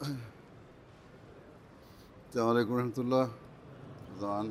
السلام علیکم رحمۃ اللہ رضوان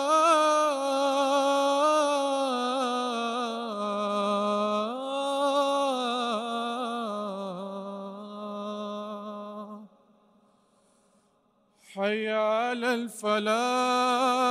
فلا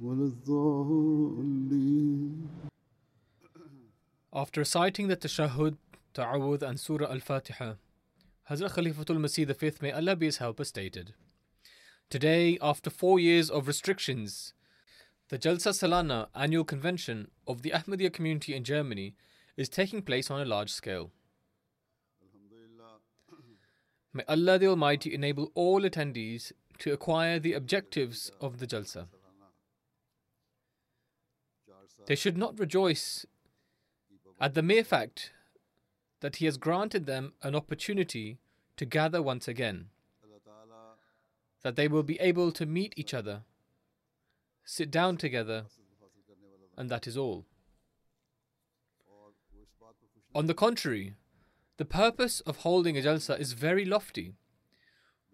ولا الضالين After reciting the Tashahhud, Ta'awudh, and Surah Al Fatiha, Hazrat Khalifatul Masih V, may Allah be his helper, stated Today, after four years of restrictions, the Jalsa Salana annual convention of the Ahmadiyya community in Germany is taking place on a large scale. May Allah the Almighty enable all attendees to acquire the objectives of the Jalsa. They should not rejoice at the mere fact that He has granted them an opportunity to gather once again, that they will be able to meet each other, sit down together, and that is all. On the contrary, the purpose of holding a jalsa is very lofty,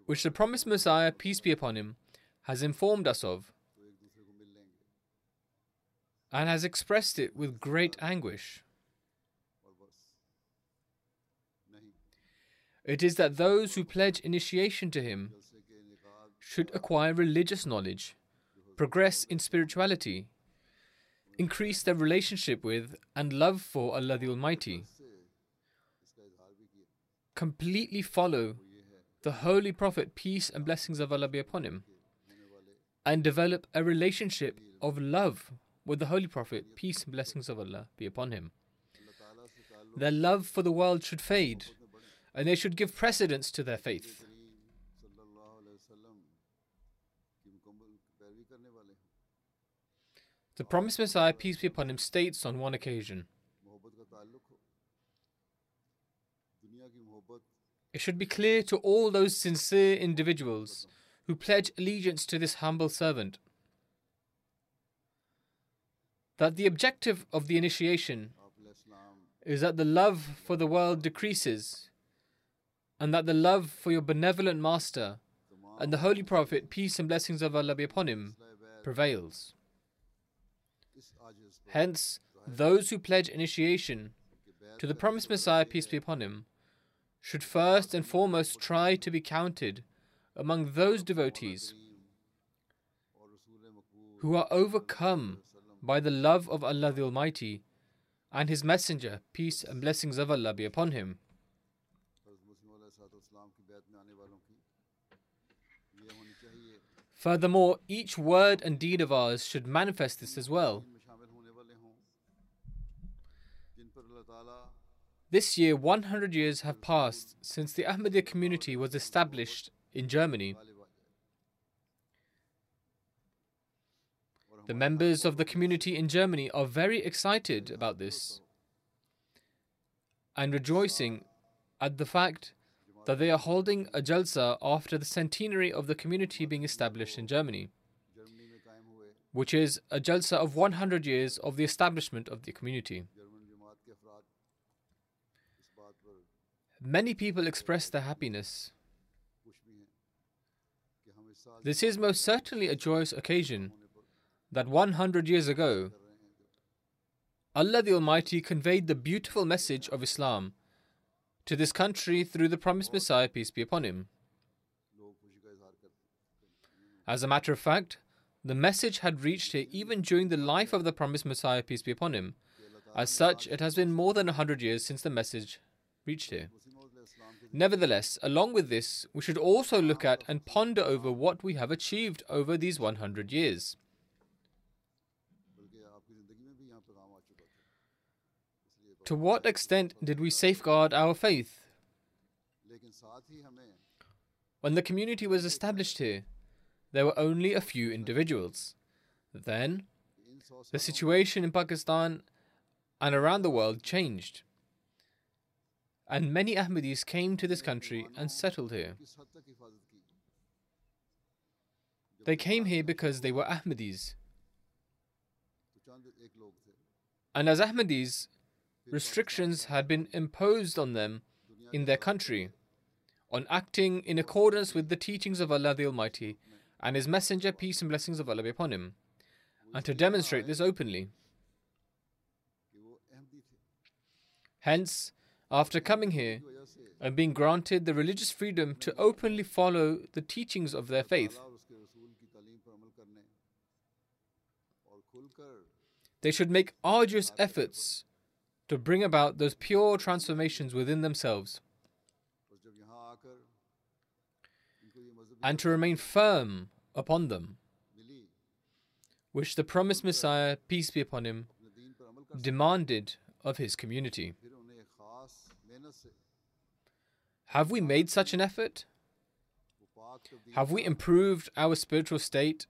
which the promised Messiah, peace be upon him, has informed us of and has expressed it with great anguish. It is that those who pledge initiation to him should acquire religious knowledge, progress in spirituality, increase their relationship with and love for Allah the Almighty, completely follow the Holy Prophet, peace and blessings of Allah be upon him, and develop a relationship of love with the Holy Prophet, peace and blessings of Allah be upon him. Their love for the world should fade, and they should give precedence to their faith. The promised Messiah, peace be upon him, states on one occasion It should be clear to all those sincere individuals who pledge allegiance to this humble servant that the objective of the initiation is that the love for the world decreases and that the love for your benevolent master and the Holy Prophet, peace and blessings of Allah be upon him, prevails. Hence, those who pledge initiation to the promised Messiah, peace be upon him, should first and foremost try to be counted among those devotees who are overcome by the love of Allah the Almighty and His Messenger, peace and blessings of Allah be upon him. Furthermore, each word and deed of ours should manifest this as well. This year, 100 years have passed since the Ahmadiyya community was established in Germany. The members of the community in Germany are very excited about this and rejoicing at the fact that they are holding a jalsa after the centenary of the community being established in Germany, which is a jalsa of 100 years of the establishment of the community. Many people express their happiness. This is most certainly a joyous occasion that 100 years ago, Allah the Almighty conveyed the beautiful message of Islam to this country through the promised Messiah, peace be upon him. As a matter of fact, the message had reached here even during the life of the promised Messiah, peace be upon him. As such, it has been more than a hundred years since the message reached here. Nevertheless, along with this, we should also look at and ponder over what we have achieved over these 100 years. To what extent did we safeguard our faith? When the community was established here, there were only a few individuals. Then, the situation in Pakistan and around the world changed and many Ahmadis came to this country and settled here. They came here because they were Ahmadis. And as Ahmadis, restrictions had been imposed on them in their country on acting in accordance with the teachings of Allah the Almighty and His Messenger, peace and blessings of Allah be upon him, and to demonstrate this openly. Hence, after coming here and being granted the religious freedom to openly follow the teachings of their faith, they should make arduous efforts to bring about those pure transformations within themselves and to remain firm upon them, which the promised Messiah, peace be upon him, demanded of his community. Have we made such an effort? Have we improved our spiritual state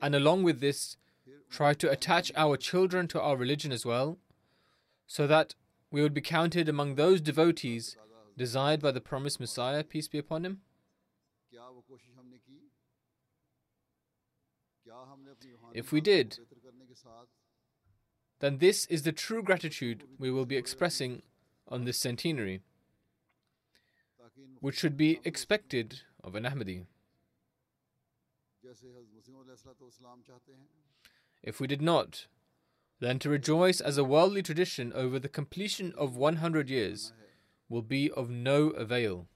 and along with this, try to attach our children to our religion as well? so that we would be counted among those devotees desired by the promised Messiah, peace be upon him? If we did, then this is the true gratitude we will be expressing on this centenary, which should be expected of an Ahmadi. If we did not, than to rejoice as a worldly tradition over the completion of 100 years will be of no avail.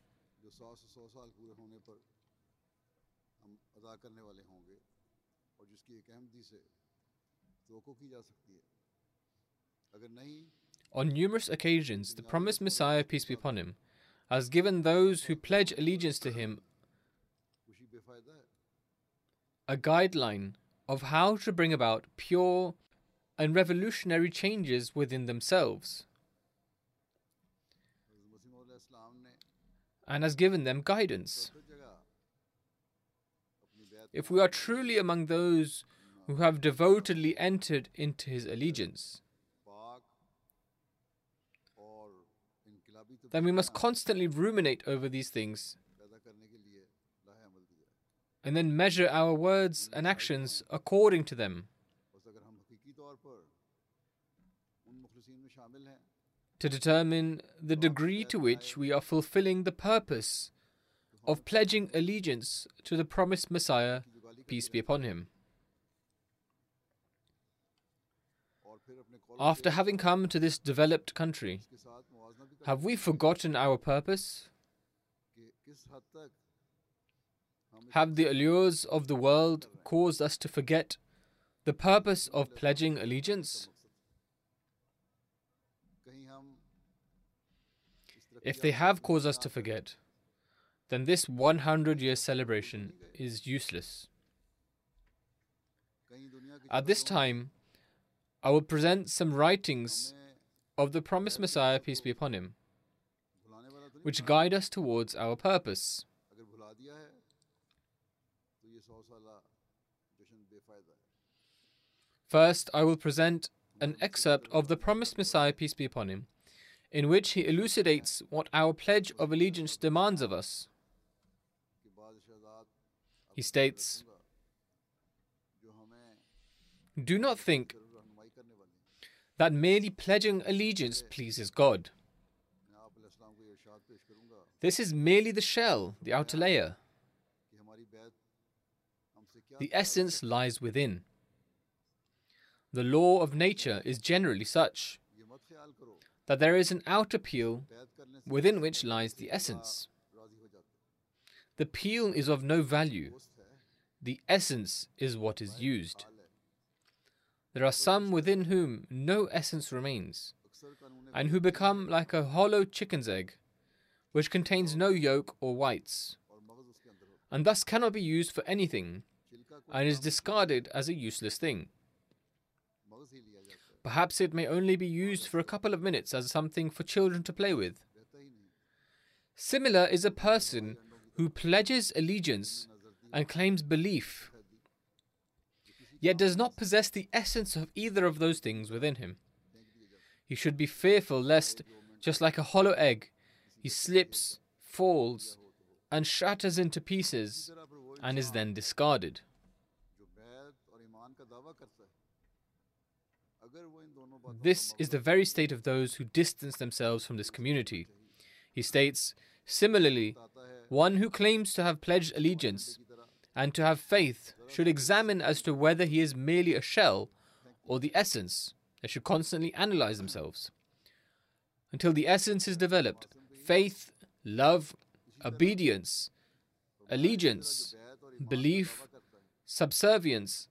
On numerous occasions, the promised Messiah, peace be upon him, has given those who pledge allegiance to him a guideline of how to bring about pure and revolutionary changes within themselves and has given them guidance. If we are truly among those who have devotedly entered into his allegiance, then we must constantly ruminate over these things and then measure our words and actions according to them to determine the degree to which we are fulfilling the purpose of pledging allegiance to the promised Messiah, peace be upon him. After having come to this developed country, have we forgotten our purpose? Have the allures of the world caused us to forget the purpose of pledging allegiance? If they have caused us to forget, then this 100 year celebration is useless. At this time, I will present some writings of the promised Messiah, peace be upon him, which guide us towards our purpose. First, I will present an excerpt of the promised Messiah, peace be upon him, in which he elucidates what our pledge of allegiance demands of us. He states, Do not think that merely pledging allegiance pleases God. This is merely the shell, the outer layer. The essence lies within. The law of nature is generally such that there is an outer peel within which lies the essence. The peel is of no value. The essence is what is used. There are some within whom no essence remains, and who become like a hollow chicken's egg, which contains no yolk or whites, and thus cannot be used for anything, and is discarded as a useless thing. Perhaps it may only be used for a couple of minutes as something for children to play with. Similar is a person who pledges allegiance and claims belief, yet does not possess the essence of either of those things within him. He should be fearful lest, just like a hollow egg, he slips, falls, and shatters into pieces and is then discarded. This is the very state of those who distance themselves from this community. He states, Similarly, one who claims to have pledged allegiance and to have faith should examine as to whether he is merely a shell or the essence. They should constantly analyze themselves. Until the essence is developed, faith, love, obedience, allegiance, belief, subservience,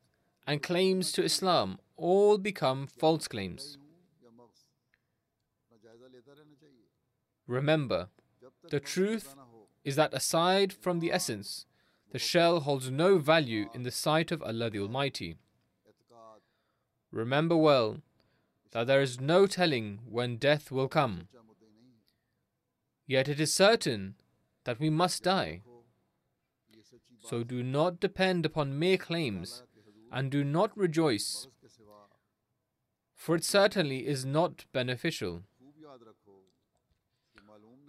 and claims to Islam all become false claims. Remember, the truth is that aside from the essence, the shell holds no value in the sight of Allah the Almighty. Remember well that there is no telling when death will come. Yet it is certain that we must die. So do not depend upon mere claims and do not rejoice for it certainly is not beneficial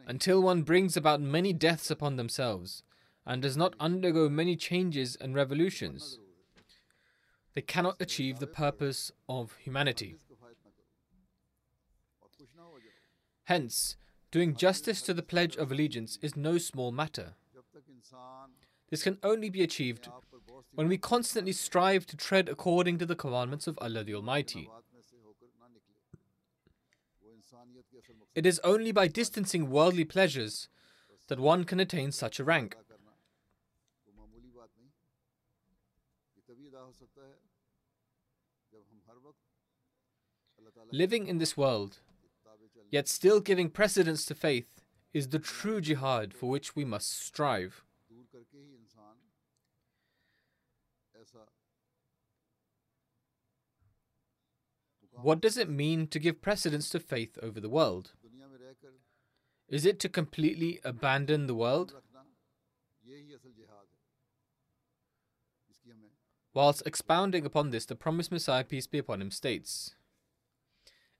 until one brings about many deaths upon themselves and does not undergo many changes and revolutions. They cannot achieve the purpose of humanity. Hence, doing justice to the Pledge of Allegiance is no small matter. This can only be achieved when we constantly strive to tread according to the commandments of Allah the Almighty It is only by distancing worldly pleasures that one can attain such a rank. Living in this world, yet still giving precedence to faith, is the true jihad for which we must strive. What does it mean to give precedence to faith over the world? Is it to completely abandon the world? Whilst expounding upon this, the promised Messiah, peace be upon him, states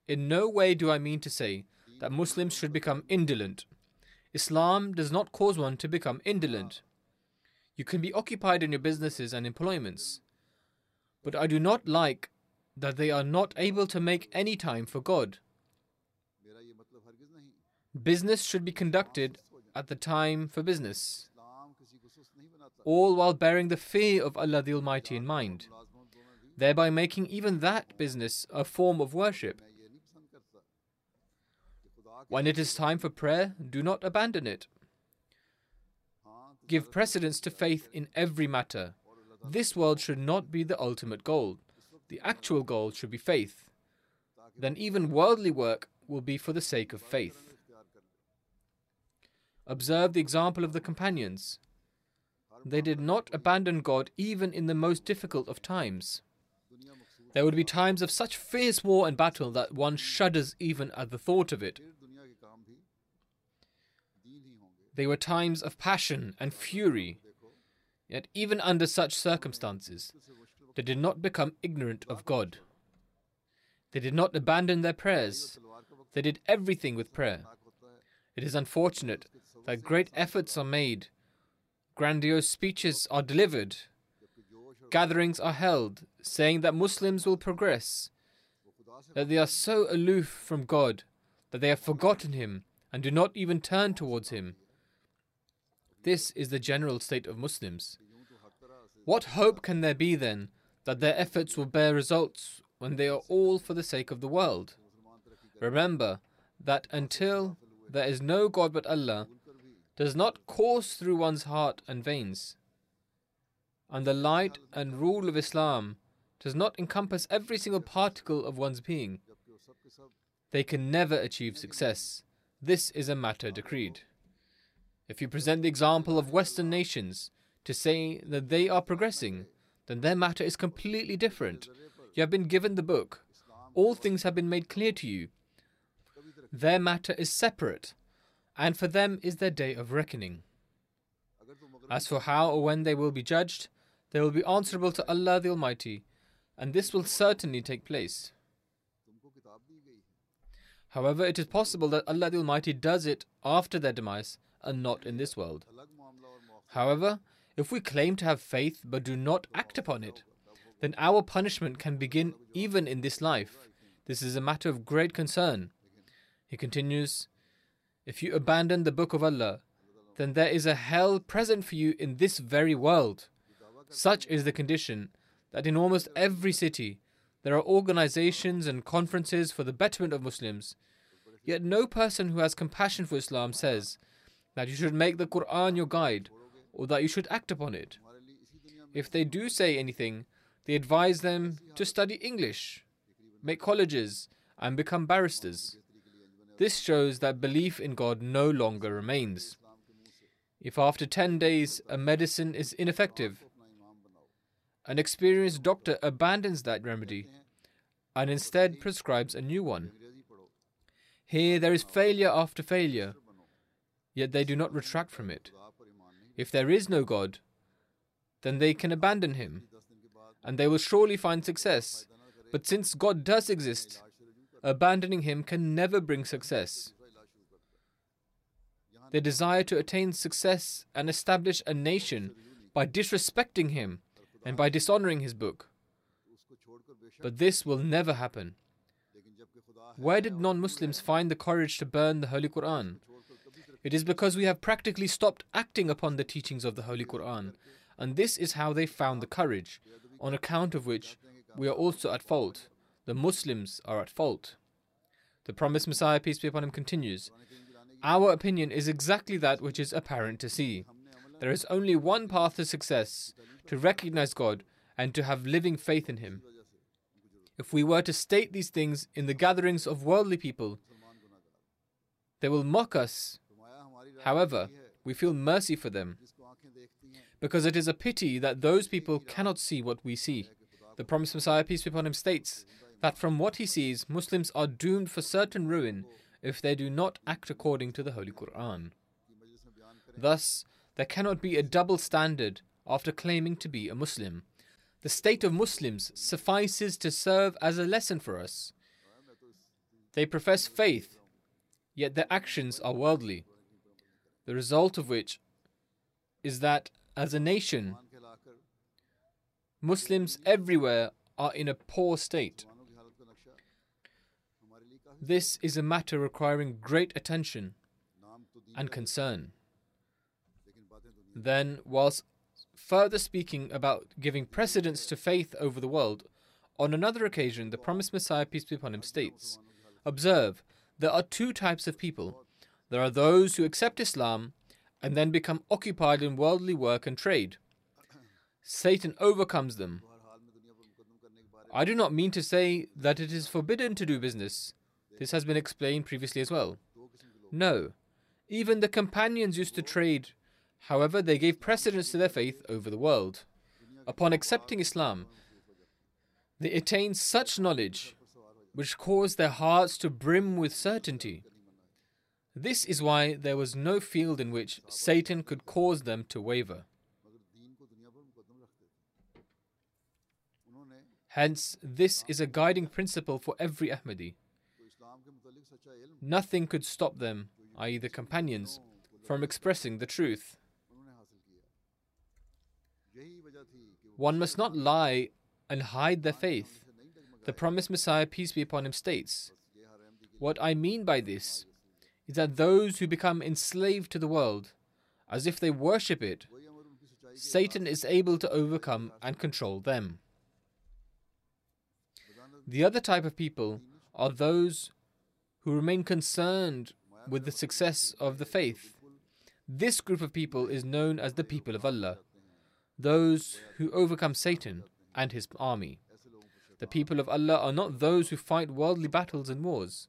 In no way do I mean to say that Muslims should become indolent. Islam does not cause one to become indolent. You can be occupied in your businesses and employments. But I do not like that they are not able to make any time for God. Business should be conducted at the time for business, all while bearing the fear of Allah the Almighty in mind, thereby making even that business a form of worship. When it is time for prayer, do not abandon it. Give precedence to faith in every matter. This world should not be the ultimate goal. The actual goal should be faith. Then even worldly work will be for the sake of faith. Observe the example of the companions. They did not abandon God even in the most difficult of times. There would be times of such fierce war and battle that one shudders even at the thought of it. They were times of passion and fury. Yet, even under such circumstances, they did not become ignorant of God. They did not abandon their prayers. They did everything with prayer. It is unfortunate that great efforts are made, grandiose speeches are delivered, gatherings are held saying that Muslims will progress, that they are so aloof from God that they have forgotten Him and do not even turn towards Him. This is the general state of Muslims. What hope can there be then that their efforts will bear results when they are all for the sake of the world. Remember that until there is no God but Allah, does not course through one's heart and veins. And the light and rule of Islam does not encompass every single particle of one's being. They can never achieve success. This is a matter decreed. If you present the example of Western nations to say that they are progressing, then their matter is completely different. You have been given the book. All things have been made clear to you. Their matter is separate, and for them is their day of reckoning. As for how or when they will be judged, they will be answerable to Allah the Almighty, and this will certainly take place. However, it is possible that Allah the Almighty does it after their demise and not in this world. However, if we claim to have faith but do not act upon it, then our punishment can begin even in this life. This is a matter of great concern. He continues If you abandon the book of Allah, then there is a hell present for you in this very world. Such is the condition that in almost every city there are organizations and conferences for the betterment of Muslims. Yet no person who has compassion for Islam says, that you should make the Quran your guide, or that you should act upon it. If they do say anything, they advise them to study English, make colleges, and become barristers. This shows that belief in God no longer remains. If after 10 days a medicine is ineffective, an experienced doctor abandons that remedy and instead prescribes a new one. Here there is failure after failure, yet they do not retract from it. If there is no God, then they can abandon him and they will surely find success. But since God does exist, abandoning him can never bring success. They desire to attain success and establish a nation by disrespecting him and by dishonoring his book. But this will never happen. Where did non Muslims find the courage to burn the Holy Quran? It is because we have practically stopped acting upon the teachings of the Holy Quran, and this is how they found the courage, on account of which we are also at fault. The Muslims are at fault. The promised Messiah, peace be upon him, continues Our opinion is exactly that which is apparent to see. There is only one path to success to recognize God and to have living faith in Him. If we were to state these things in the gatherings of worldly people, they will mock us. However, we feel mercy for them because it is a pity that those people cannot see what we see. The promised Messiah, peace be upon him, states that from what he sees, Muslims are doomed for certain ruin if they do not act according to the Holy Quran. Thus, there cannot be a double standard after claiming to be a Muslim. The state of Muslims suffices to serve as a lesson for us. They profess faith, yet their actions are worldly. The result of which is that as a nation, Muslims everywhere are in a poor state. This is a matter requiring great attention and concern. Then, whilst further speaking about giving precedence to faith over the world, on another occasion the promised Messiah, peace be upon him, states Observe, there are two types of people there are those who accept Islam and then become occupied in worldly work and trade. Satan overcomes them. I do not mean to say that it is forbidden to do business. This has been explained previously as well. No, even the companions used to trade, however, they gave precedence to their faith over the world. Upon accepting Islam, they attained such knowledge which caused their hearts to brim with certainty this is why there was no field in which Satan could cause them to waver. Hence, this is a guiding principle for every Ahmadi. Nothing could stop them, i.e., the companions, from expressing the truth. One must not lie and hide their faith. The promised Messiah, peace be upon him, states What I mean by this is that those who become enslaved to the world, as if they worship it, Satan is able to overcome and control them. The other type of people are those who remain concerned with the success of the faith. This group of people is known as the people of Allah, those who overcome Satan and his army. The people of Allah are not those who fight worldly battles and wars.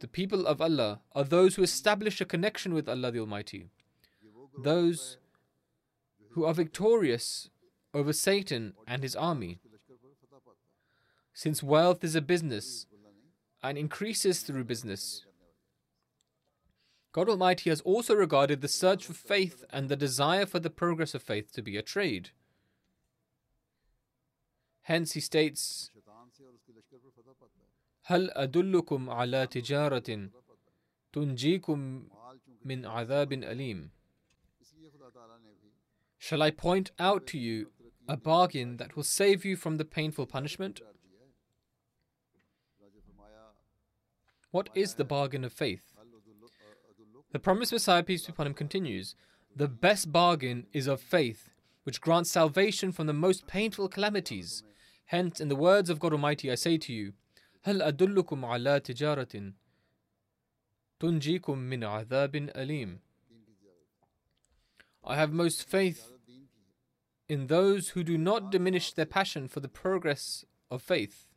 The people of Allah are those who establish a connection with Allah the Almighty, those who are victorious over Satan and his army. Since wealth is a business and increases through business, God Almighty has also regarded the search for faith and the desire for the progress of faith to be a trade. Hence, he states, هل أدلكم على تجارة تنجيكم من عذاب أليم Shall I point out to you a bargain that will save you from the painful punishment? What is the bargain of faith? The promised Messiah, peace be upon him, continues The best bargain is of faith, which grants salvation from the most painful calamities. Hence, in the words of God Almighty, I say to you, هل أدلكم على تجارة تنجيكم من عذاب أليم. I have most faith in those who do not diminish their passion for the progress of faith.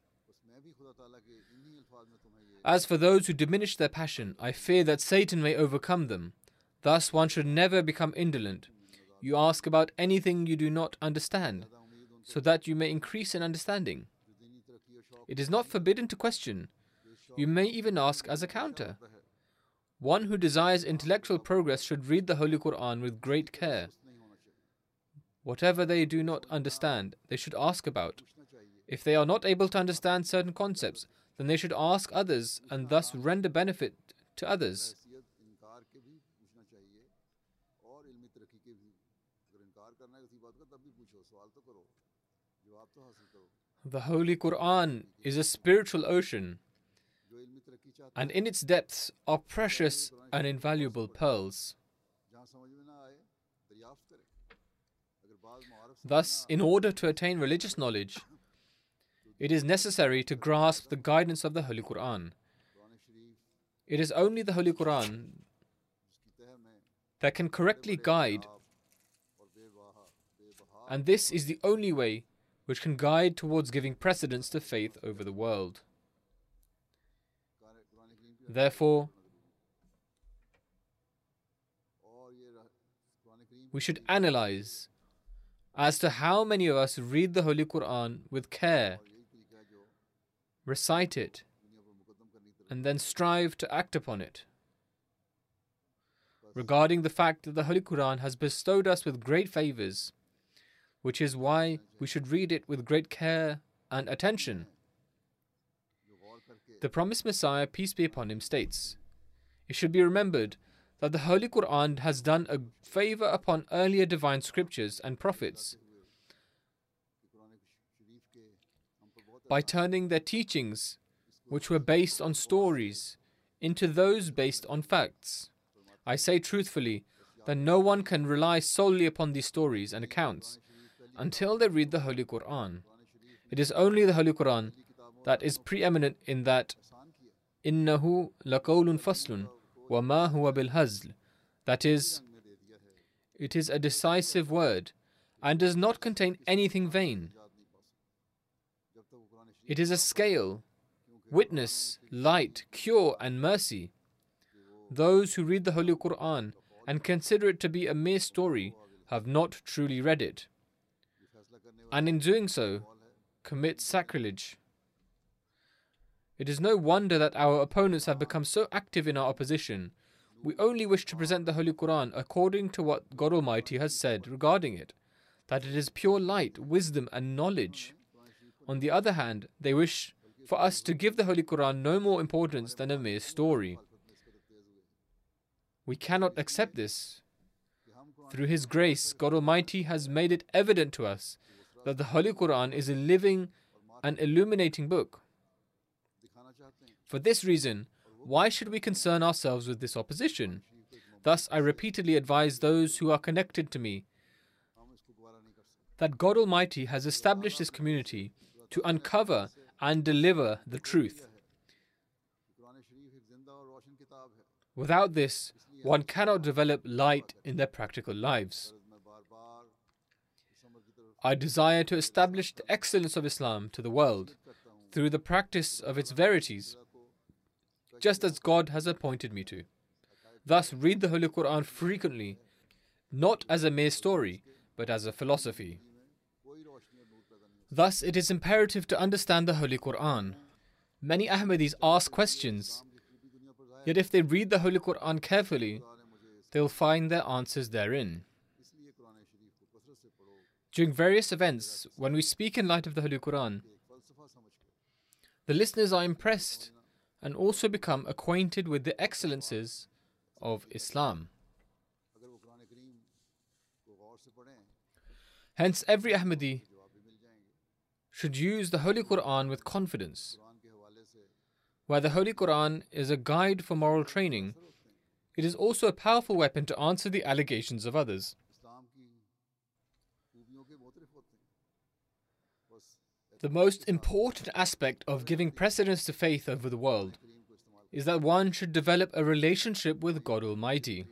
As for those who diminish their passion, I fear that Satan may overcome them. Thus, one should never become indolent. You ask about anything you do not understand, so that you may increase in understanding. It is not forbidden to question. You may even ask as a counter. One who desires intellectual progress should read the Holy Quran with great care. Whatever they do not understand, they should ask about. If they are not able to understand certain concepts, then they should ask others and thus render benefit to others. The Holy Quran is a spiritual ocean, and in its depths are precious and invaluable pearls. Thus, in order to attain religious knowledge, it is necessary to grasp the guidance of the Holy Quran. It is only the Holy Quran that can correctly guide, and this is the only way which can guide towards giving precedence to faith over the world. Therefore, we should analyze as to how many of us read the Holy Quran with care, recite it, and then strive to act upon it. Regarding the fact that the Holy Quran has bestowed us with great favors, which is why we should read it with great care and attention. The promised Messiah, peace be upon him, states It should be remembered that the Holy Quran has done a favor upon earlier divine scriptures and prophets by turning their teachings, which were based on stories, into those based on facts. I say truthfully that no one can rely solely upon these stories and accounts until they read the Holy Quran. It is only the Holy Quran that is preeminent in that إِنَّهُ لَقَوْلٌ فَصْلٌ وَمَا هُوَ بِالْهَزْلِ That is, it is a decisive word and does not contain anything vain. It is a scale, witness, light, cure, and mercy. Those who read the Holy Quran and consider it to be a mere story have not truly read it and in doing so, commit sacrilege. It is no wonder that our opponents have become so active in our opposition. We only wish to present the Holy Quran according to what God Almighty has said regarding it that it is pure light, wisdom, and knowledge. On the other hand, they wish for us to give the Holy Quran no more importance than a mere story. We cannot accept this. Through His grace, God Almighty has made it evident to us that the Holy Quran is a living and illuminating book. For this reason, why should we concern ourselves with this opposition? Thus, I repeatedly advise those who are connected to me that God Almighty has established this community to uncover and deliver the truth. Without this, one cannot develop light in their practical lives. I desire to establish the excellence of Islam to the world through the practice of its verities, just as God has appointed me to. Thus, read the Holy Quran frequently, not as a mere story, but as a philosophy. Thus, it is imperative to understand the Holy Quran. Many Ahmadis ask questions, yet, if they read the Holy Quran carefully, they'll find their answers therein. During various events, when we speak in light of the Holy Quran, the listeners are impressed and also become acquainted with the excellences of Islam. Hence, every Ahmadi should use the Holy Quran with confidence. While the Holy Quran is a guide for moral training, it is also a powerful weapon to answer the allegations of others. The most important aspect of giving precedence to faith over the world is that one should develop a relationship with God Almighty.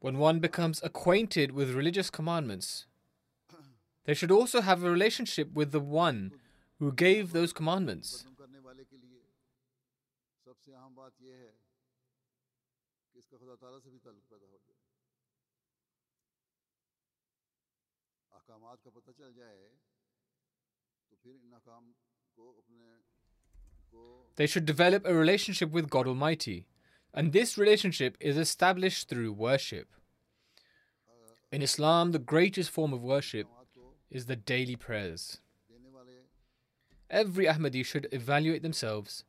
When one becomes acquainted with religious commandments, they should also have a relationship with the one who gave those commandments. They should develop a relationship with God Almighty, and this relationship is established through worship. In Islam, the greatest form of worship is the daily prayers. Every Ahmadi should evaluate themselves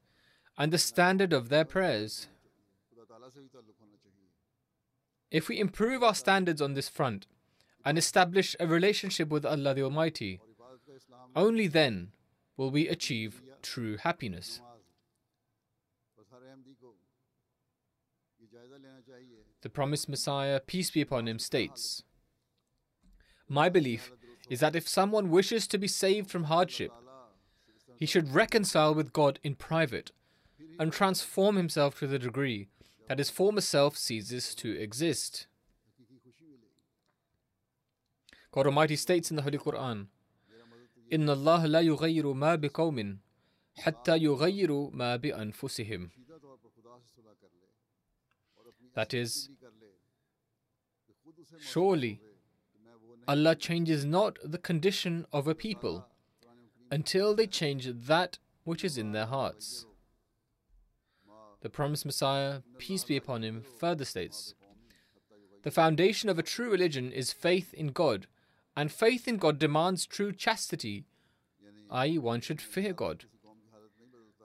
and the standard of their prayers. If we improve our standards on this front, and establish a relationship with Allah the Almighty. Only then will we achieve true happiness. The promised Messiah, peace be upon him, states My belief is that if someone wishes to be saved from hardship, he should reconcile with God in private and transform himself to the degree that his former self ceases to exist. God Almighty states in the Holy Quran, إن الله لا يغير ما hatta حتى ma bi anfusihim." That is, surely Allah changes not the condition of a people until they change that which is in their hearts. The promised Messiah, peace be upon him, further states The foundation of a true religion is faith in God and faith in God demands true chastity, i.e., one should fear God.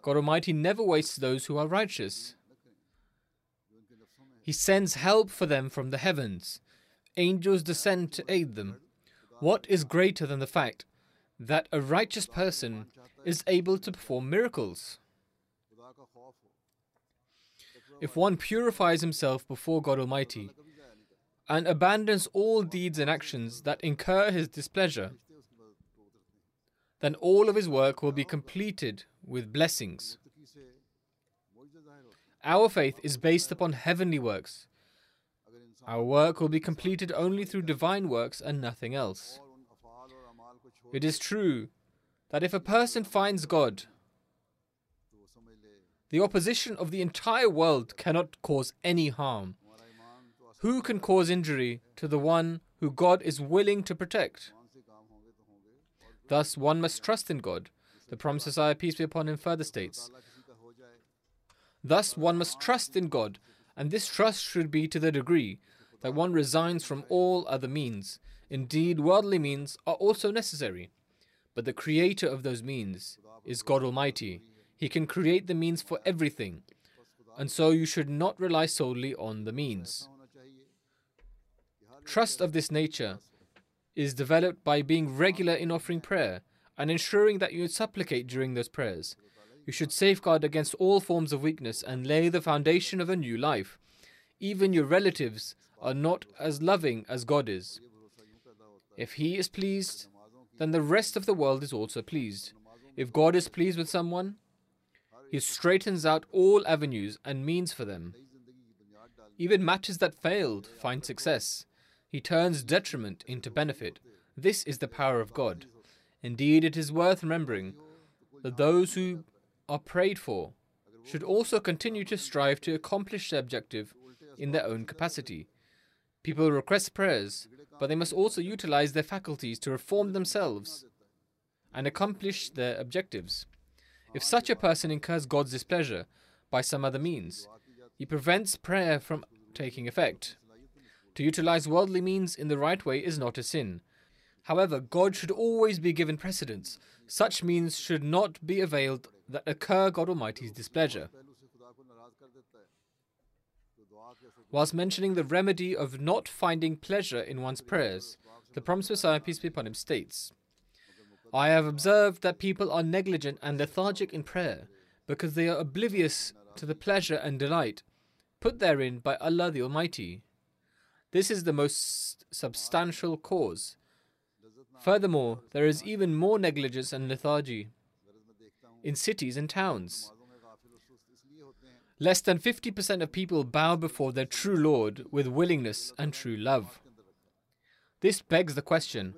God Almighty never wastes those who are righteous. He sends help for them from the heavens. Angels descend to aid them. What is greater than the fact that a righteous person is able to perform miracles? If one purifies himself before God Almighty, and abandons all deeds and actions that incur his displeasure, then all of his work will be completed with blessings. Our faith is based upon heavenly works. Our work will be completed only through divine works and nothing else. It is true that if a person finds God, the opposition of the entire world cannot cause any harm. Who can cause injury to the one who God is willing to protect? Thus, one must trust in God. The Promised Messiah, peace be upon him, further states. Thus, one must trust in God, and this trust should be to the degree that one resigns from all other means. Indeed, worldly means are also necessary, but the creator of those means is God Almighty. He can create the means for everything, and so you should not rely solely on the means. Trust of this nature is developed by being regular in offering prayer and ensuring that you supplicate during those prayers. You should safeguard against all forms of weakness and lay the foundation of a new life. Even your relatives are not as loving as God is. If He is pleased, then the rest of the world is also pleased. If God is pleased with someone, He straightens out all avenues and means for them. Even matches that failed find success. He turns detriment into benefit. This is the power of God. Indeed, it is worth remembering that those who are prayed for should also continue to strive to accomplish the objective in their own capacity. People request prayers, but they must also utilize their faculties to reform themselves and accomplish their objectives. If such a person incurs God's displeasure by some other means, he prevents prayer from taking effect. To utilize worldly means in the right way is not a sin. However, God should always be given precedence. Such means should not be availed that incur God Almighty's displeasure. Whilst mentioning the remedy of not finding pleasure in one's prayers, the Promised Messiah, peace be upon him, states, I have observed that people are negligent and lethargic in prayer because they are oblivious to the pleasure and delight put therein by Allah the Almighty this is the most substantial cause. Furthermore, there is even more negligence and lethargy in cities and towns. Less than 50% of people bow before their true Lord with willingness and true love. This begs the question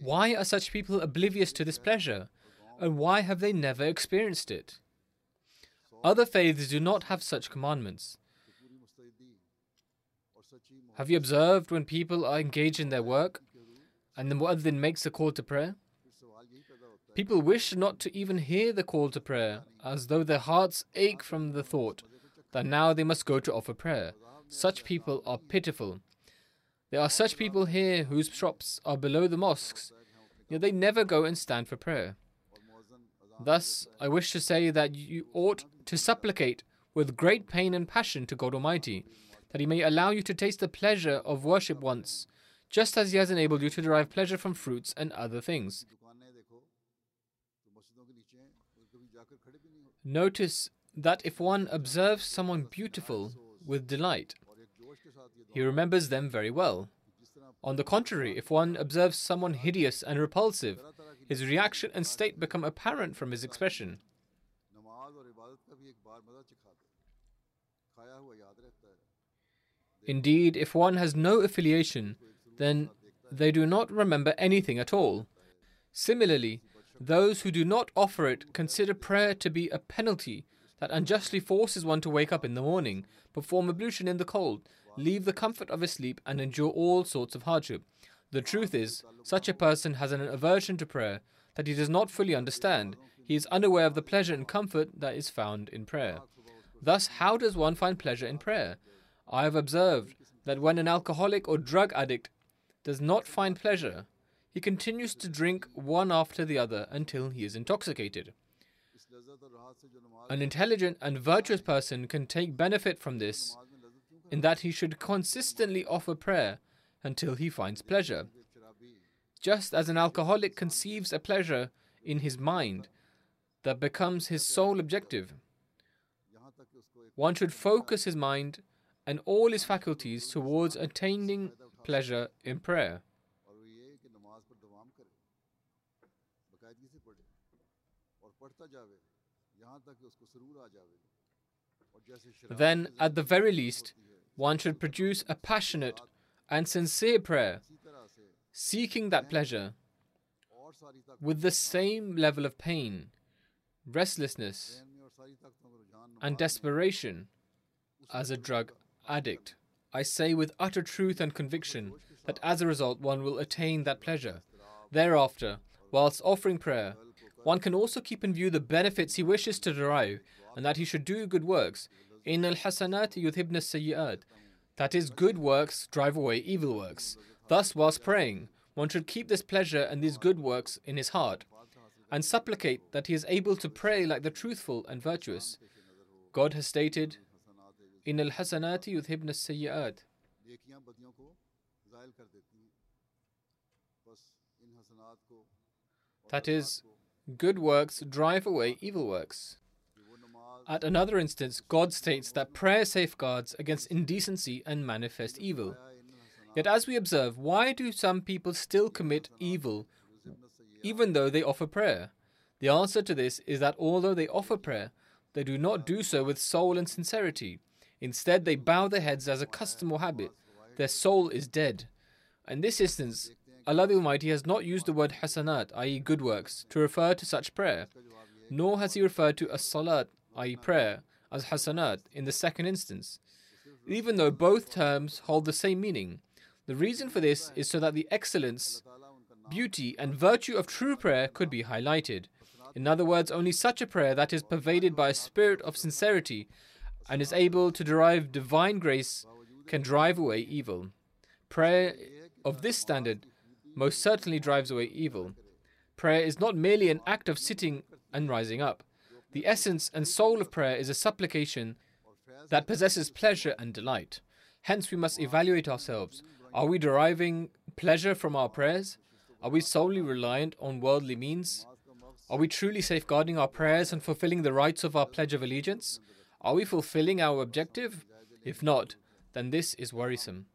why are such people oblivious to this pleasure, and why have they never experienced it? Other faiths do not have such commandments. Have you observed when people are engaged in their work and the muaddin makes a call to prayer? People wish not to even hear the call to prayer, as though their hearts ache from the thought that now they must go to offer prayer. Such people are pitiful. There are such people here whose shops are below the mosques, yet they never go and stand for prayer. Thus, I wish to say that you ought to supplicate with great pain and passion to God Almighty that He may allow you to taste the pleasure of worship once, just as He has enabled you to derive pleasure from fruits and other things. Notice that if one observes someone beautiful with delight, he remembers them very well. On the contrary, if one observes someone hideous and repulsive, his reaction and state become apparent from his expression. Indeed, if one has no affiliation, then they do not remember anything at all. Similarly, those who do not offer it consider prayer to be a penalty that unjustly forces one to wake up in the morning, perform ablution in the cold, leave the comfort of his sleep, and endure all sorts of hardship. The truth is, such a person has an aversion to prayer that he does not fully understand. He is unaware of the pleasure and comfort that is found in prayer. Thus, how does one find pleasure in prayer? I have observed that when an alcoholic or drug addict does not find pleasure, he continues to drink one after the other until he is intoxicated. An intelligent and virtuous person can take benefit from this in that he should consistently offer prayer until he finds pleasure. Just as an alcoholic conceives a pleasure in his mind that becomes his sole objective, one should focus his mind and all his faculties towards attaining pleasure in prayer. Then, at the very least, one should produce a passionate and sincere prayer, seeking that pleasure with the same level of pain, restlessness, and desperation as a drug addict. I say with utter truth and conviction that as a result one will attain that pleasure. Thereafter, whilst offering prayer, one can also keep in view the benefits he wishes to derive and that he should do good works. In al hasanat yudhibna sayyi'at. That is, good works drive away evil works. Thus, whilst praying, one should keep this pleasure and these good works in his heart and supplicate that he is able to pray like the truthful and virtuous. God has stated, إن الحسنات يذهبن السيئات That is, good works drive away evil works. At another instance, God states that prayer safeguards against indecency and manifest evil. Yet, as we observe, why do some people still commit evil even though they offer prayer? The answer to this is that although they offer prayer, they do not do so with soul and sincerity. Instead, they bow their heads as a custom or habit. Their soul is dead. In this instance, Allah the Almighty has not used the word hasanat, i.e., good works, to refer to such prayer, nor has He referred to as salat, i.e., prayer, as hasanat in the second instance, even though both terms hold the same meaning. The reason for this is so that the excellence, beauty, and virtue of true prayer could be highlighted. In other words, only such a prayer that is pervaded by a spirit of sincerity and is able to derive divine grace can drive away evil. Prayer of this standard most certainly drives away evil. Prayer is not merely an act of sitting and rising up. The essence and soul of prayer is a supplication that possesses pleasure and delight. Hence, we must evaluate ourselves. Are we deriving pleasure from our prayers? Are we solely reliant on worldly means? Are we truly safeguarding our prayers and fulfilling the rights of our Pledge of Allegiance? Are we fulfilling our objective? If not, then this is worrisome.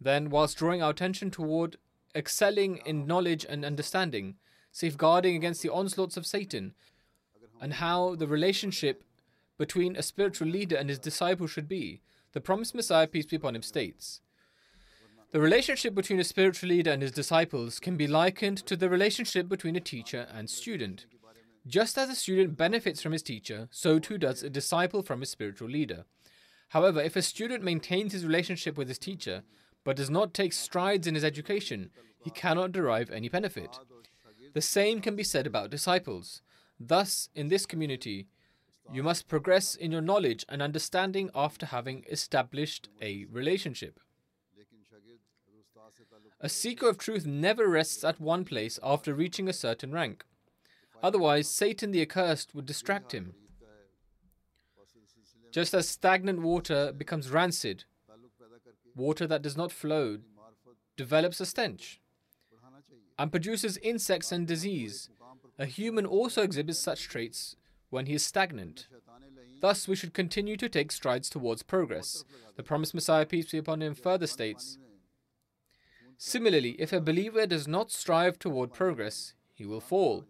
Then, whilst drawing our attention toward excelling in knowledge and understanding, safeguarding against the onslaughts of Satan, and how the relationship between a spiritual leader and his disciple should be, the promised Messiah, peace be upon him, states. The relationship between a spiritual leader and his disciples can be likened to the relationship between a teacher and student. Just as a student benefits from his teacher, so too does a disciple from his spiritual leader. However, if a student maintains his relationship with his teacher, but does not take strides in his education, he cannot derive any benefit. The same can be said about disciples. Thus, in this community, you must progress in your knowledge and understanding after having established a relationship. A seeker of truth never rests at one place after reaching a certain rank. Otherwise, Satan the accursed would distract him. Just as stagnant water becomes rancid, water that does not flow develops a stench and produces insects and disease. A human also exhibits such traits when he is stagnant. Thus, we should continue to take strides towards progress. The promised Messiah, peace be upon him, further states Similarly, if a believer does not strive toward progress, he will fall.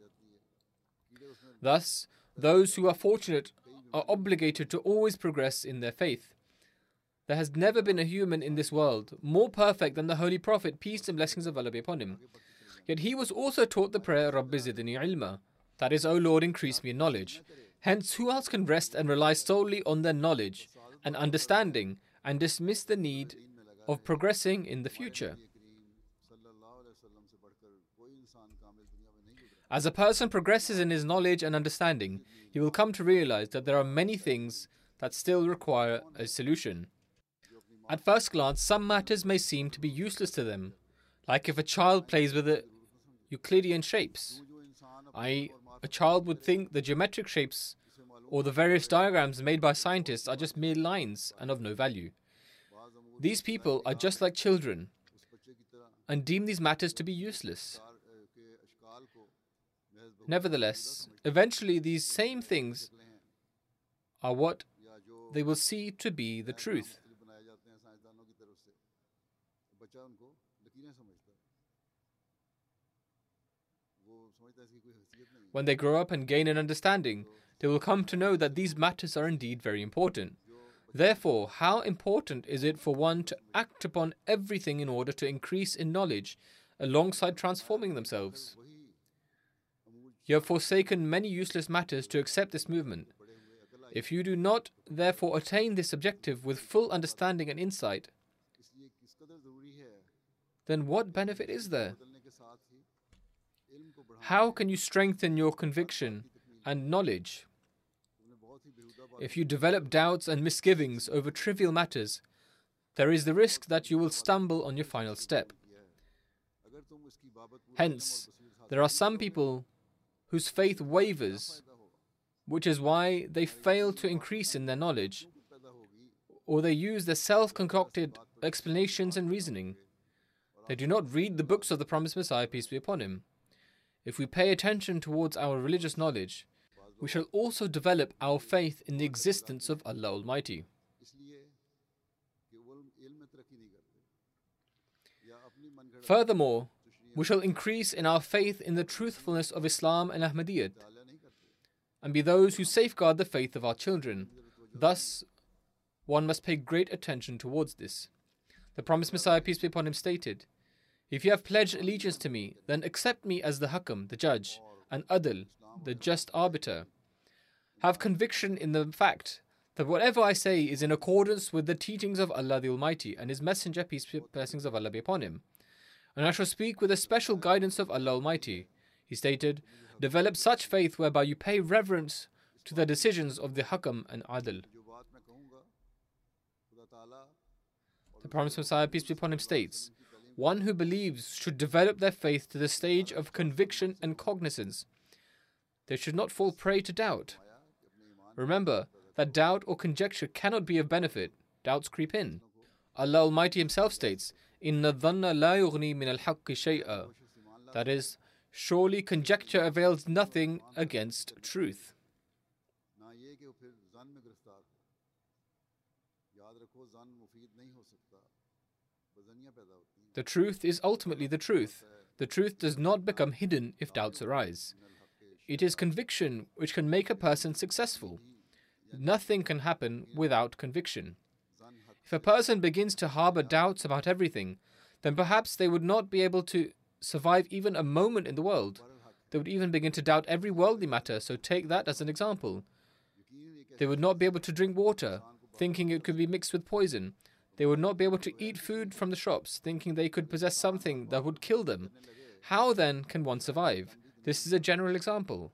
Thus, those who are fortunate are obligated to always progress in their faith. There has never been a human in this world more perfect than the Holy Prophet, peace and blessings of Allah be upon him. Yet he was also taught the prayer, Rabbi zidni ilma, that is, O Lord, increase me in knowledge. Hence, who else can rest and rely solely on their knowledge and understanding and dismiss the need of progressing in the future? As a person progresses in his knowledge and understanding, he will come to realize that there are many things that still require a solution. At first glance, some matters may seem to be useless to them, like if a child plays with the Euclidean shapes. I, a child would think the geometric shapes or the various diagrams made by scientists are just mere lines and of no value. These people are just like children and deem these matters to be useless. Nevertheless, eventually these same things are what they will see to be the truth. When they grow up and gain an understanding, they will come to know that these matters are indeed very important. Therefore, how important is it for one to act upon everything in order to increase in knowledge alongside transforming themselves? You have forsaken many useless matters to accept this movement. If you do not, therefore, attain this objective with full understanding and insight, then what benefit is there? How can you strengthen your conviction and knowledge? If you develop doubts and misgivings over trivial matters, there is the risk that you will stumble on your final step. Hence, there are some people whose faith wavers, which is why they fail to increase in their knowledge, or they use their self concocted explanations and reasoning. They do not read the books of the promised Messiah, peace be upon him. If we pay attention towards our religious knowledge, we shall also develop our faith in the existence of Allah Almighty. Furthermore, we shall increase in our faith in the truthfulness of Islam and Ahmadiyyat, and be those who safeguard the faith of our children. Thus, one must pay great attention towards this. The promised Messiah, peace be upon him, stated, If you have pledged allegiance to me, then accept me as the Hakam, the judge, and Adil, the just arbiter. Have conviction in the fact that whatever I say is in accordance with the teachings of Allah the Almighty and His Messenger, peace be blessings of Allah be upon him and I shall speak with the special guidance of Allah Almighty. He stated, Develop such faith whereby you pay reverence to the decisions of the Hakam and Adil. The Promised Messiah, peace be upon him, states, One who believes should develop their faith to the stage of conviction and cognizance. They should not fall prey to doubt. Remember that doubt or conjecture cannot be of benefit. Doubts creep in. Allah Almighty Himself states, إِنَّ الظَّنَّ لَا min al-haqi شَيْئًا That is, surely conjecture avails nothing against truth. The truth is ultimately the truth. The truth does not become hidden if doubts arise. It is conviction which can make a person successful. Nothing can happen without conviction. If a person begins to harbor doubts about everything, then perhaps they would not be able to survive even a moment in the world. They would even begin to doubt every worldly matter, so take that as an example. They would not be able to drink water, thinking it could be mixed with poison. They would not be able to eat food from the shops, thinking they could possess something that would kill them. How then can one survive? This is a general example.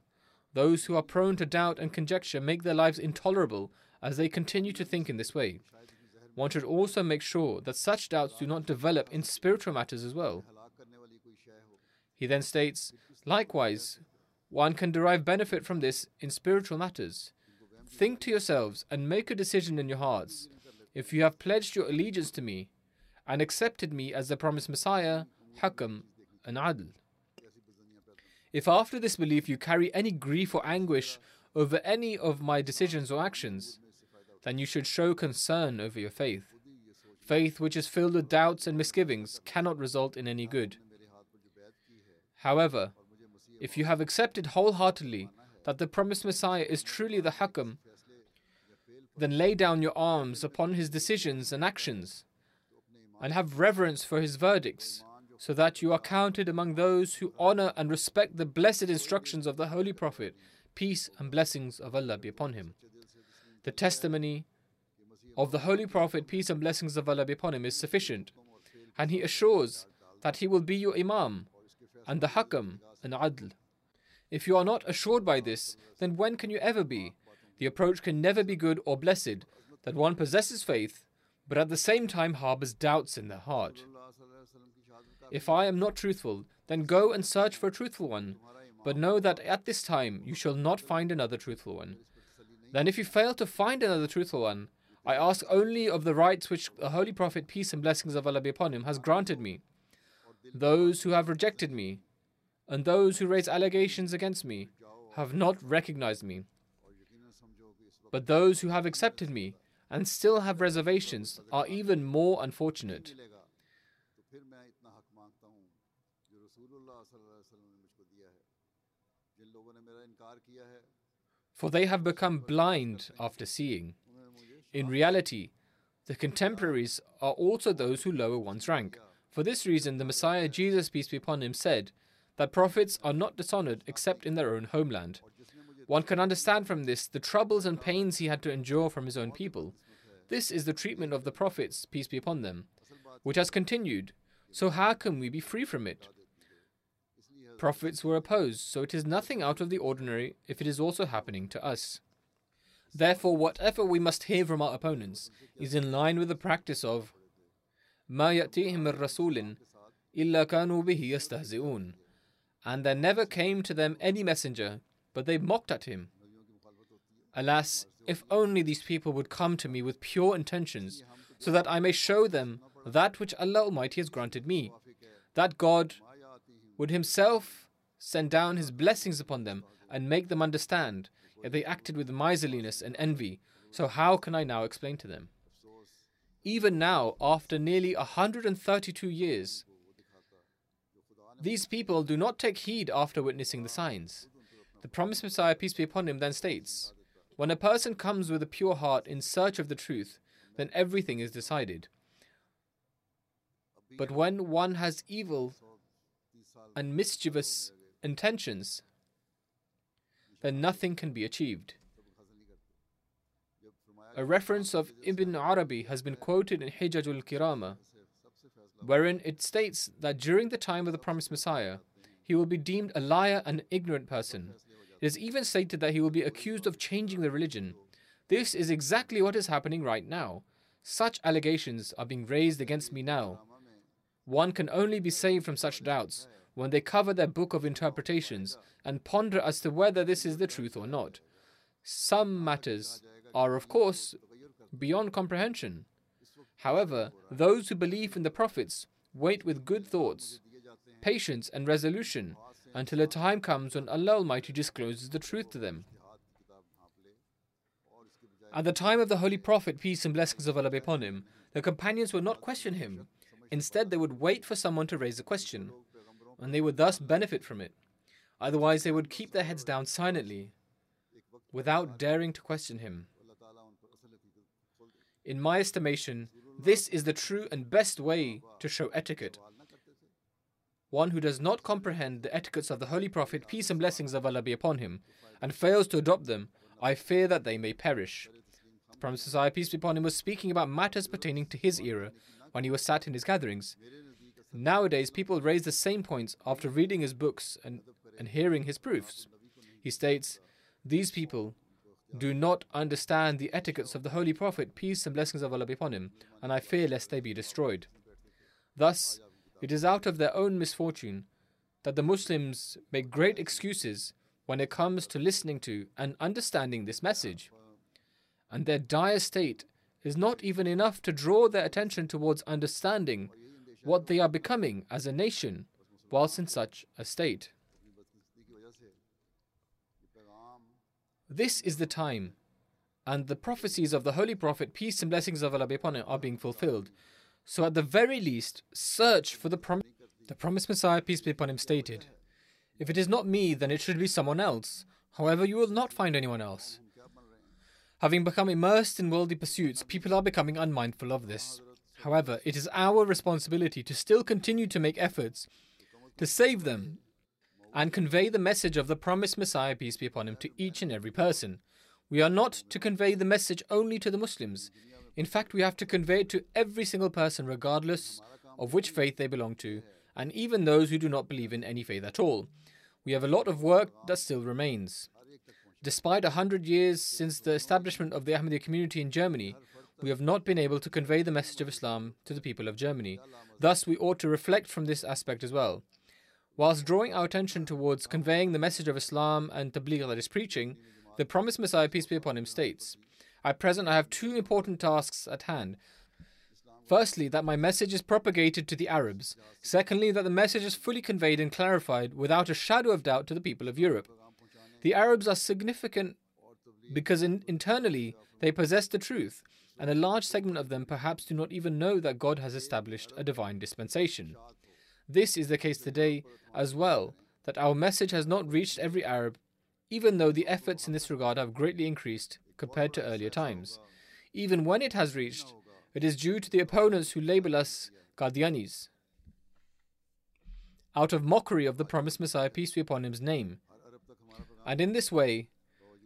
Those who are prone to doubt and conjecture make their lives intolerable as they continue to think in this way. One should also make sure that such doubts do not develop in spiritual matters as well. He then states, likewise, one can derive benefit from this in spiritual matters. Think to yourselves and make a decision in your hearts. If you have pledged your allegiance to me and accepted me as the promised Messiah, Hakam, and Adl. If after this belief you carry any grief or anguish over any of my decisions or actions, then you should show concern over your faith. Faith which is filled with doubts and misgivings cannot result in any good. However, if you have accepted wholeheartedly that the promised Messiah is truly the Hakam, then lay down your arms upon his decisions and actions, and have reverence for his verdicts, so that you are counted among those who honor and respect the blessed instructions of the Holy Prophet, peace and blessings of Allah be upon him. The testimony of the Holy Prophet, peace and blessings of Allah be upon him, is sufficient, and he assures that he will be your Imam and the Hakam and Adl. If you are not assured by this, then when can you ever be? The approach can never be good or blessed that one possesses faith, but at the same time harbors doubts in their heart. If I am not truthful, then go and search for a truthful one, but know that at this time you shall not find another truthful one. Then, if you fail to find another truthful one, I ask only of the rights which the Holy Prophet, peace and blessings of Allah be upon him, has granted me. Those who have rejected me and those who raise allegations against me have not recognized me. But those who have accepted me and still have reservations are even more unfortunate. For they have become blind after seeing. In reality, the contemporaries are also those who lower one's rank. For this reason, the Messiah, Jesus, peace be upon him, said that prophets are not dishonored except in their own homeland. One can understand from this the troubles and pains he had to endure from his own people. This is the treatment of the prophets, peace be upon them, which has continued. So, how can we be free from it? Prophets were opposed, so it is nothing out of the ordinary if it is also happening to us. Therefore, whatever we must hear from our opponents is in line with the practice of ما يأتيهم من رسول إلا كانوا به يستهزئون and there never came to them any messenger, but they mocked at him. Alas, if only these people would come to me with pure intentions, so that I may show them that which Allah Almighty has granted me, that God would Himself send down His blessings upon them and make them understand, yet they acted with miserliness and envy. So, how can I now explain to them? Even now, after nearly 132 years, these people do not take heed after witnessing the signs. The promised Messiah, peace be upon him, then states When a person comes with a pure heart in search of the truth, then everything is decided. But when one has evil and mischievous intentions, then nothing can be achieved. A reference of Ibn Arabi has been quoted in Hijajul Kirama, wherein it states that during the time of the promised Messiah, he will be deemed a liar and ignorant person. It is even stated that he will be accused of changing the religion. This is exactly what is happening right now. Such allegations are being raised against me now. One can only be saved from such doubts when they cover their book of interpretations and ponder as to whether this is the truth or not. Some matters are, of course, beyond comprehension. However, those who believe in the prophets wait with good thoughts, patience, and resolution until a time comes when Allah Almighty discloses the truth to them. At the time of the Holy Prophet, peace and blessings of Allah be upon him, the companions would not question him. Instead, they would wait for someone to raise a question, and they would thus benefit from it. Otherwise, they would keep their heads down silently without daring to question him. In my estimation, this is the true and best way to show etiquette. One who does not comprehend the etiquettes of the Holy Prophet, peace and blessings of Allah be upon him, and fails to adopt them, I fear that they may perish. The Prophet peace be upon him, was speaking about matters pertaining to his era when he was sat in his gatherings. Nowadays, people raise the same points after reading his books and, and hearing his proofs. He states, These people do not understand the etiquettes of the Holy Prophet, peace and blessings of Allah be upon him, and I fear lest they be destroyed. Thus, it is out of their own misfortune that the Muslims make great excuses when it comes to listening to and understanding this message. And their dire state is not even enough to draw their attention towards understanding what they are becoming as a nation whilst in such a state. This is the time, and the prophecies of the Holy Prophet, peace and blessings of Allah be upon him, are being fulfilled. So, at the very least, search for the promise. The promised Messiah, peace be upon him, stated, If it is not me, then it should be someone else. However, you will not find anyone else. Having become immersed in worldly pursuits, people are becoming unmindful of this. However, it is our responsibility to still continue to make efforts to save them and convey the message of the promised Messiah, peace be upon him, to each and every person. We are not to convey the message only to the Muslims. In fact, we have to convey it to every single person, regardless of which faith they belong to, and even those who do not believe in any faith at all. We have a lot of work that still remains. Despite a hundred years since the establishment of the Ahmadiyya community in Germany, we have not been able to convey the message of Islam to the people of Germany. Thus, we ought to reflect from this aspect as well. Whilst drawing our attention towards conveying the message of Islam and Tabligh that is preaching, the promised Messiah, peace be upon him, states At present, I have two important tasks at hand. Firstly, that my message is propagated to the Arabs. Secondly, that the message is fully conveyed and clarified without a shadow of doubt to the people of Europe. The Arabs are significant because in, internally they possess the truth, and a large segment of them perhaps do not even know that God has established a divine dispensation. This is the case today as well, that our message has not reached every Arab, even though the efforts in this regard have greatly increased compared to earlier times. Even when it has reached, it is due to the opponents who label us Qadianis, out of mockery of the promised Messiah, peace be upon him's name, and in this way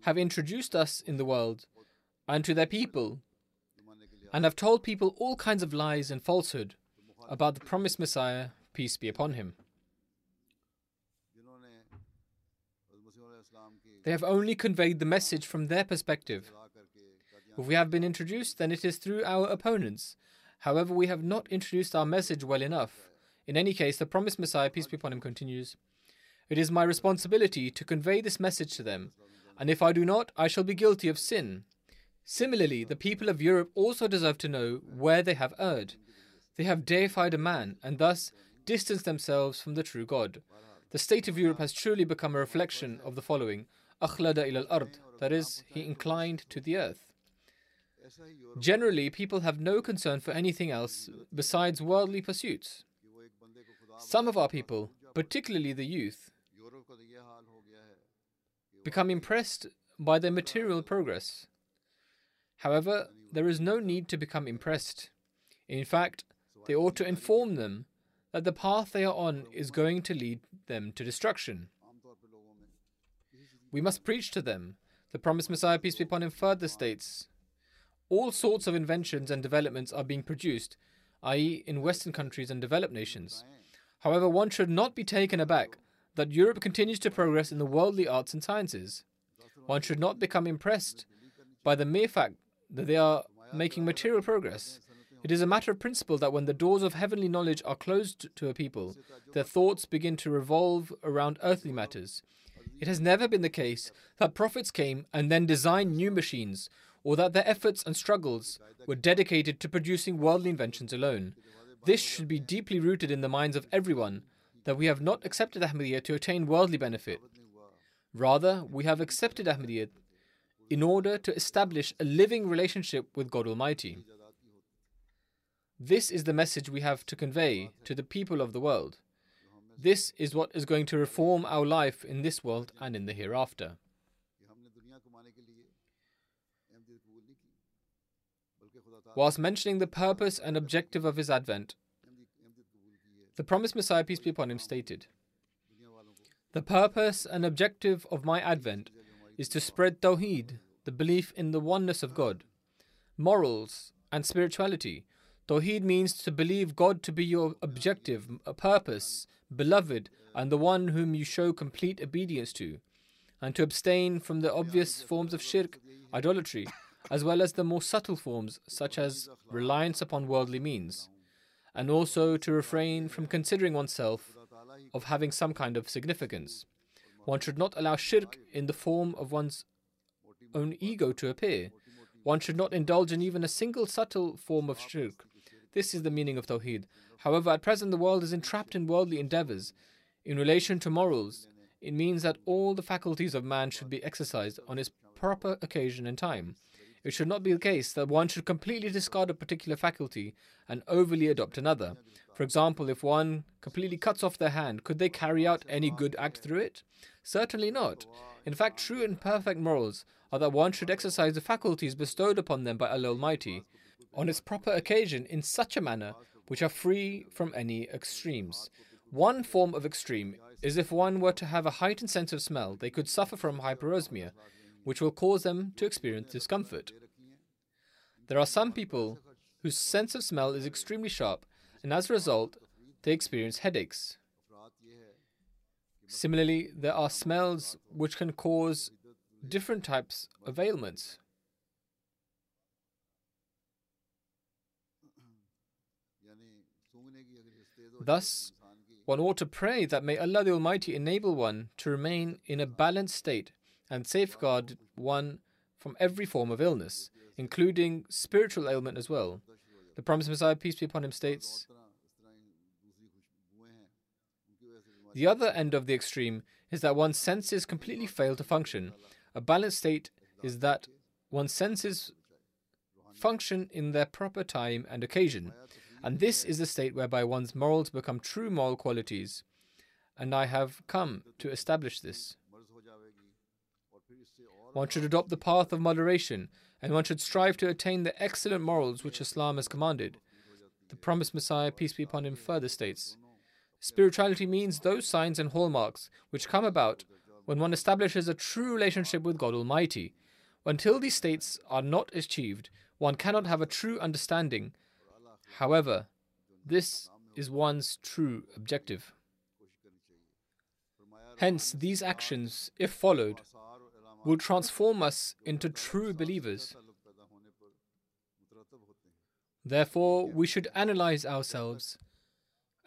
have introduced us in the world and to their people, and have told people all kinds of lies and falsehood about the promised Messiah, peace be upon him. They have only conveyed the message from their perspective. If we have been introduced, then it is through our opponents. However, we have not introduced our message well enough. In any case, the promised Messiah, peace be upon him, continues It is my responsibility to convey this message to them, and if I do not, I shall be guilty of sin. Similarly, the people of Europe also deserve to know where they have erred. They have deified a man, and thus distanced themselves from the true God. The state of Europe has truly become a reflection of the following Akhlada ila al-ard, that is, he inclined to the earth. Generally, people have no concern for anything else besides worldly pursuits. Some of our people, particularly the youth, become impressed by their material progress. However, there is no need to become impressed. In fact, they ought to inform them that the path they are on is going to lead them to destruction. We must preach to them. The promised Messiah, peace be upon him, further states all sorts of inventions and developments are being produced, i.e., in Western countries and developed nations. However, one should not be taken aback that Europe continues to progress in the worldly arts and sciences. One should not become impressed by the mere fact that they are making material progress. It is a matter of principle that when the doors of heavenly knowledge are closed to a people, their thoughts begin to revolve around earthly matters. It has never been the case that prophets came and then designed new machines or that their efforts and struggles were dedicated to producing worldly inventions alone. This should be deeply rooted in the minds of everyone that we have not accepted Ahmadiyya to attain worldly benefit. Rather, we have accepted Ahmadiyya in order to establish a living relationship with God Almighty. This is the message we have to convey to the people of the world. This is what is going to reform our life in this world and in the hereafter. Whilst mentioning the purpose and objective of his advent, the promised Messiah, peace be upon him, stated The purpose and objective of my advent is to spread Tawheed, the belief in the oneness of God, morals, and spirituality. Tawheed means to believe God to be your objective, a purpose, beloved, and the one whom you show complete obedience to, and to abstain from the obvious forms of shirk, idolatry, as well as the more subtle forms such as reliance upon worldly means, and also to refrain from considering oneself of having some kind of significance. One should not allow shirk in the form of one's own ego to appear. One should not indulge in even a single subtle form of shirk. This is the meaning of Tawheed. However, at present the world is entrapped in worldly endeavors. In relation to morals, it means that all the faculties of man should be exercised on its proper occasion and time. It should not be the case that one should completely discard a particular faculty and overly adopt another. For example, if one completely cuts off their hand, could they carry out any good act through it? Certainly not. In fact, true and perfect morals are that one should exercise the faculties bestowed upon them by Allah Almighty on its proper occasion in such a manner which are free from any extremes. One form of extreme is if one were to have a heightened sense of smell, they could suffer from hyperosmia, which will cause them to experience discomfort. There are some people whose sense of smell is extremely sharp, and as a result, they experience headaches. Similarly, there are smells which can cause different types of ailments. Thus, one ought to pray that may Allah the Almighty enable one to remain in a balanced state and safeguard one from every form of illness, including spiritual ailment as well. The promised Messiah, peace be upon him, states The other end of the extreme is that one's senses completely fail to function. A balanced state is that one's senses function in their proper time and occasion. And this is the state whereby one's morals become true moral qualities. And I have come to establish this. One should adopt the path of moderation, and one should strive to attain the excellent morals which Islam has commanded. The promised Messiah, peace be upon him, further states Spirituality means those signs and hallmarks which come about when one establishes a true relationship with God Almighty. Until these states are not achieved, one cannot have a true understanding. However, this is one's true objective. Hence, these actions, if followed, will transform us into true believers. Therefore, we should analyze ourselves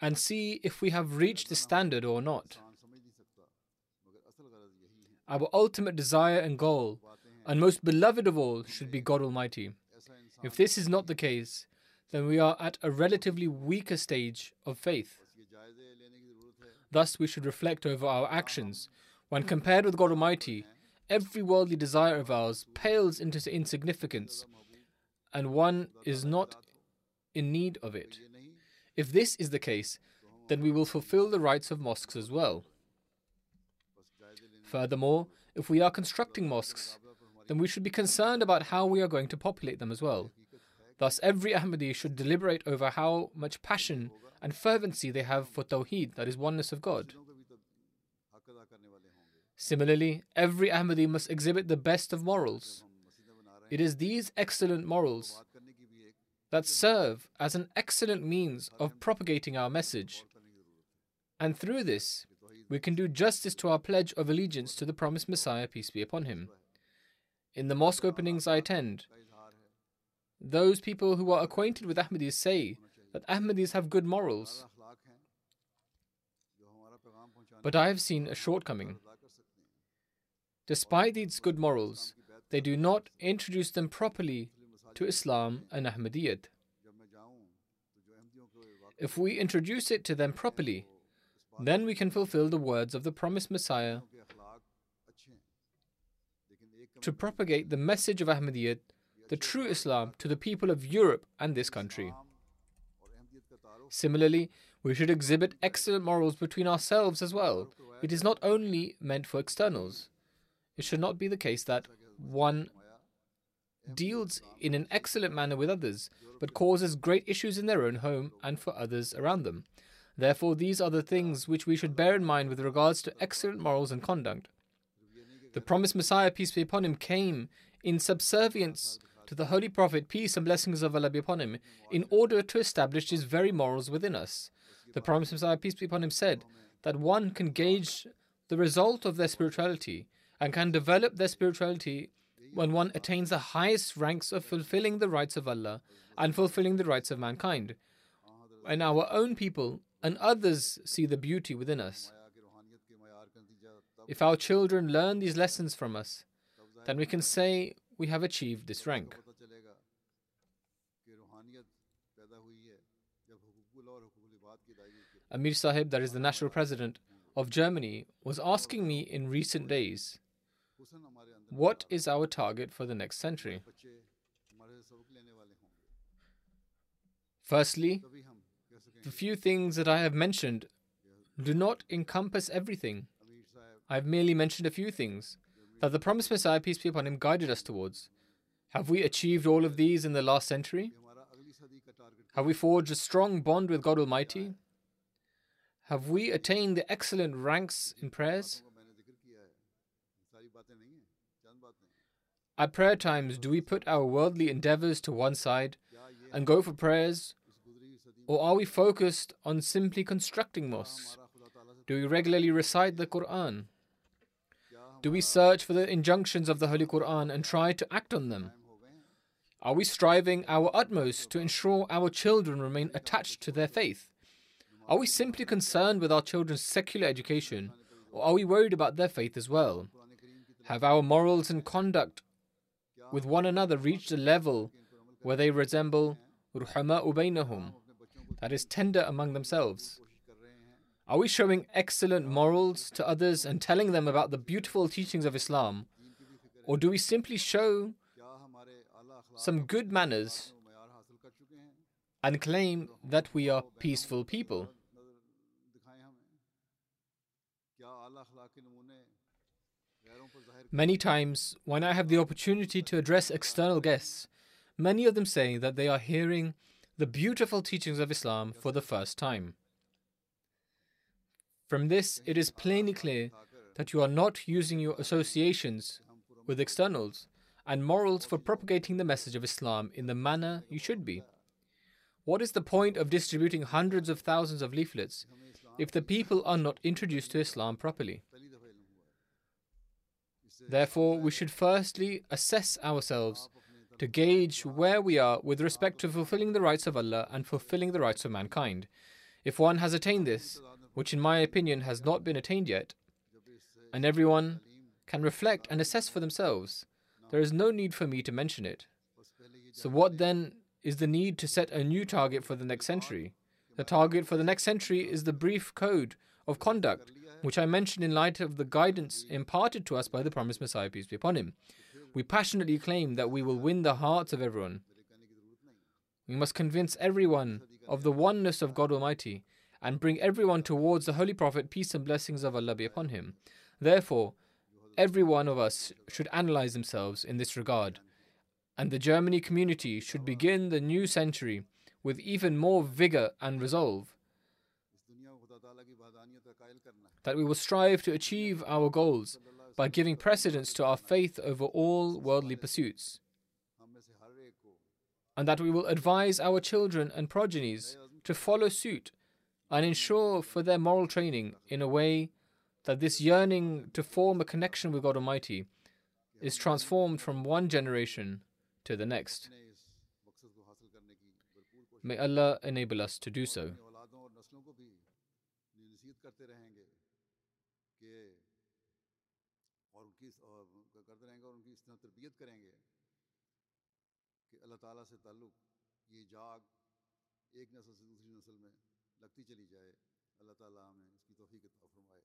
and see if we have reached the standard or not. Our ultimate desire and goal, and most beloved of all, should be God Almighty. If this is not the case, then we are at a relatively weaker stage of faith. Thus, we should reflect over our actions. When compared with God Almighty, every worldly desire of ours pales into insignificance, and one is not in need of it. If this is the case, then we will fulfill the rights of mosques as well. Furthermore, if we are constructing mosques, then we should be concerned about how we are going to populate them as well. Thus, every Ahmadi should deliberate over how much passion and fervency they have for Tawheed, that is, oneness of God. Similarly, every Ahmadi must exhibit the best of morals. It is these excellent morals that serve as an excellent means of propagating our message. And through this, we can do justice to our pledge of allegiance to the promised Messiah, peace be upon him. In the mosque openings I attend, those people who are acquainted with Ahmadis say that Ahmadis have good morals. But I have seen a shortcoming. Despite these good morals, they do not introduce them properly to Islam and Ahmadiyyat. If we introduce it to them properly, then we can fulfill the words of the promised Messiah to propagate the message of Ahmadiyyat, the true Islam, to the people of Europe and this country. Similarly, we should exhibit excellent morals between ourselves as well. It is not only meant for externals. It should not be the case that one deals in an excellent manner with others, but causes great issues in their own home and for others around them. Therefore, these are the things which we should bear in mind with regards to excellent morals and conduct. The promised Messiah, peace be upon him, came in subservience to the Holy Prophet, peace and blessings of Allah be upon him, in order to establish his very morals within us. The promised Messiah, peace be upon him, said that one can gauge the result of their spirituality and can develop their spirituality when one attains the highest ranks of fulfilling the rights of Allah and fulfilling the rights of mankind. When our own people and others see the beauty within us. If our children learn these lessons from us, then we can say we have achieved this rank. Amir Sahib, that is the national president of Germany, was asking me in recent days, what is our target for the next century? Firstly, the few things that I have mentioned do not encompass everything. I have merely mentioned a few things that the promised Messiah, peace be upon him, guided us towards. Have we achieved all of these in the last century? Have we forged a strong bond with God Almighty? Have we attained the excellent ranks in prayers? At prayer times, do we put our worldly endeavors to one side and go for prayers? Or are we focused on simply constructing mosques? Do we regularly recite the Quran? Do we search for the injunctions of the Holy Quran and try to act on them? Are we striving our utmost to ensure our children remain attached to their faith? Are we simply concerned with our children's secular education, or are we worried about their faith as well? Have our morals and conduct with one another reached a level where they resemble ruhama bainahum, that is tender among themselves? Are we showing excellent morals to others and telling them about the beautiful teachings of Islam? Or do we simply show some good manners and claim that we are peaceful people? Many times, when I have the opportunity to address external guests, many of them say that they are hearing the beautiful teachings of Islam for the first time. From this, it is plainly clear that you are not using your associations with externals and morals for propagating the message of Islam in the manner you should be. What is the point of distributing hundreds of thousands of leaflets if the people are not introduced to Islam properly? Therefore, we should firstly assess ourselves to gauge where we are with respect to fulfilling the rights of Allah and fulfilling the rights of mankind. If one has attained this, which in my opinion has not been attained yet, and everyone can reflect and assess for themselves, there is no need for me to mention it. So, what then is the need to set a new target for the next century? The target for the next century is the brief code of conduct, which I mentioned in light of the guidance imparted to us by the promised Messiah, peace be upon him. We passionately claim that we will win the hearts of everyone. We must convince everyone of the oneness of God Almighty and bring everyone towards the Holy Prophet, peace and blessings of Allah be upon him. Therefore, every one of us should analyze themselves in this regard, and the Germany community should begin the new century with even more vigor and resolve. That we will strive to achieve our goals by giving precedence to our faith over all worldly pursuits. And that we will advise our children and progenies to follow suit and ensure for their moral training in a way that this yearning to form a connection with God Almighty is transformed from one generation to the next. May Allah enable us to do so. नसीहत करते रहेंगे कि और उनकी करते रहेंगे और उनकी इस तरह तरबियत करेंगे कि अल्लाह ताला से ताल्लुक़ ये जाग एक नस्ल से दूसरी नस्ल में लगती चली जाए। अल्लाह ताला हमें इसकी तोफ़ी के फरमाए।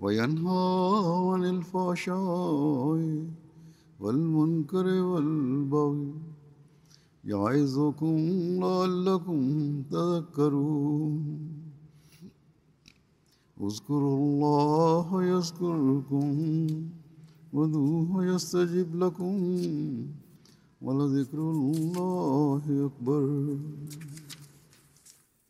وينهى عن الفحشاء والمنكر والبغي يعظكم لعلكم تذكرون. اذكروا الله يذكركم ودوه يستجب لكم ولذكر الله أكبر.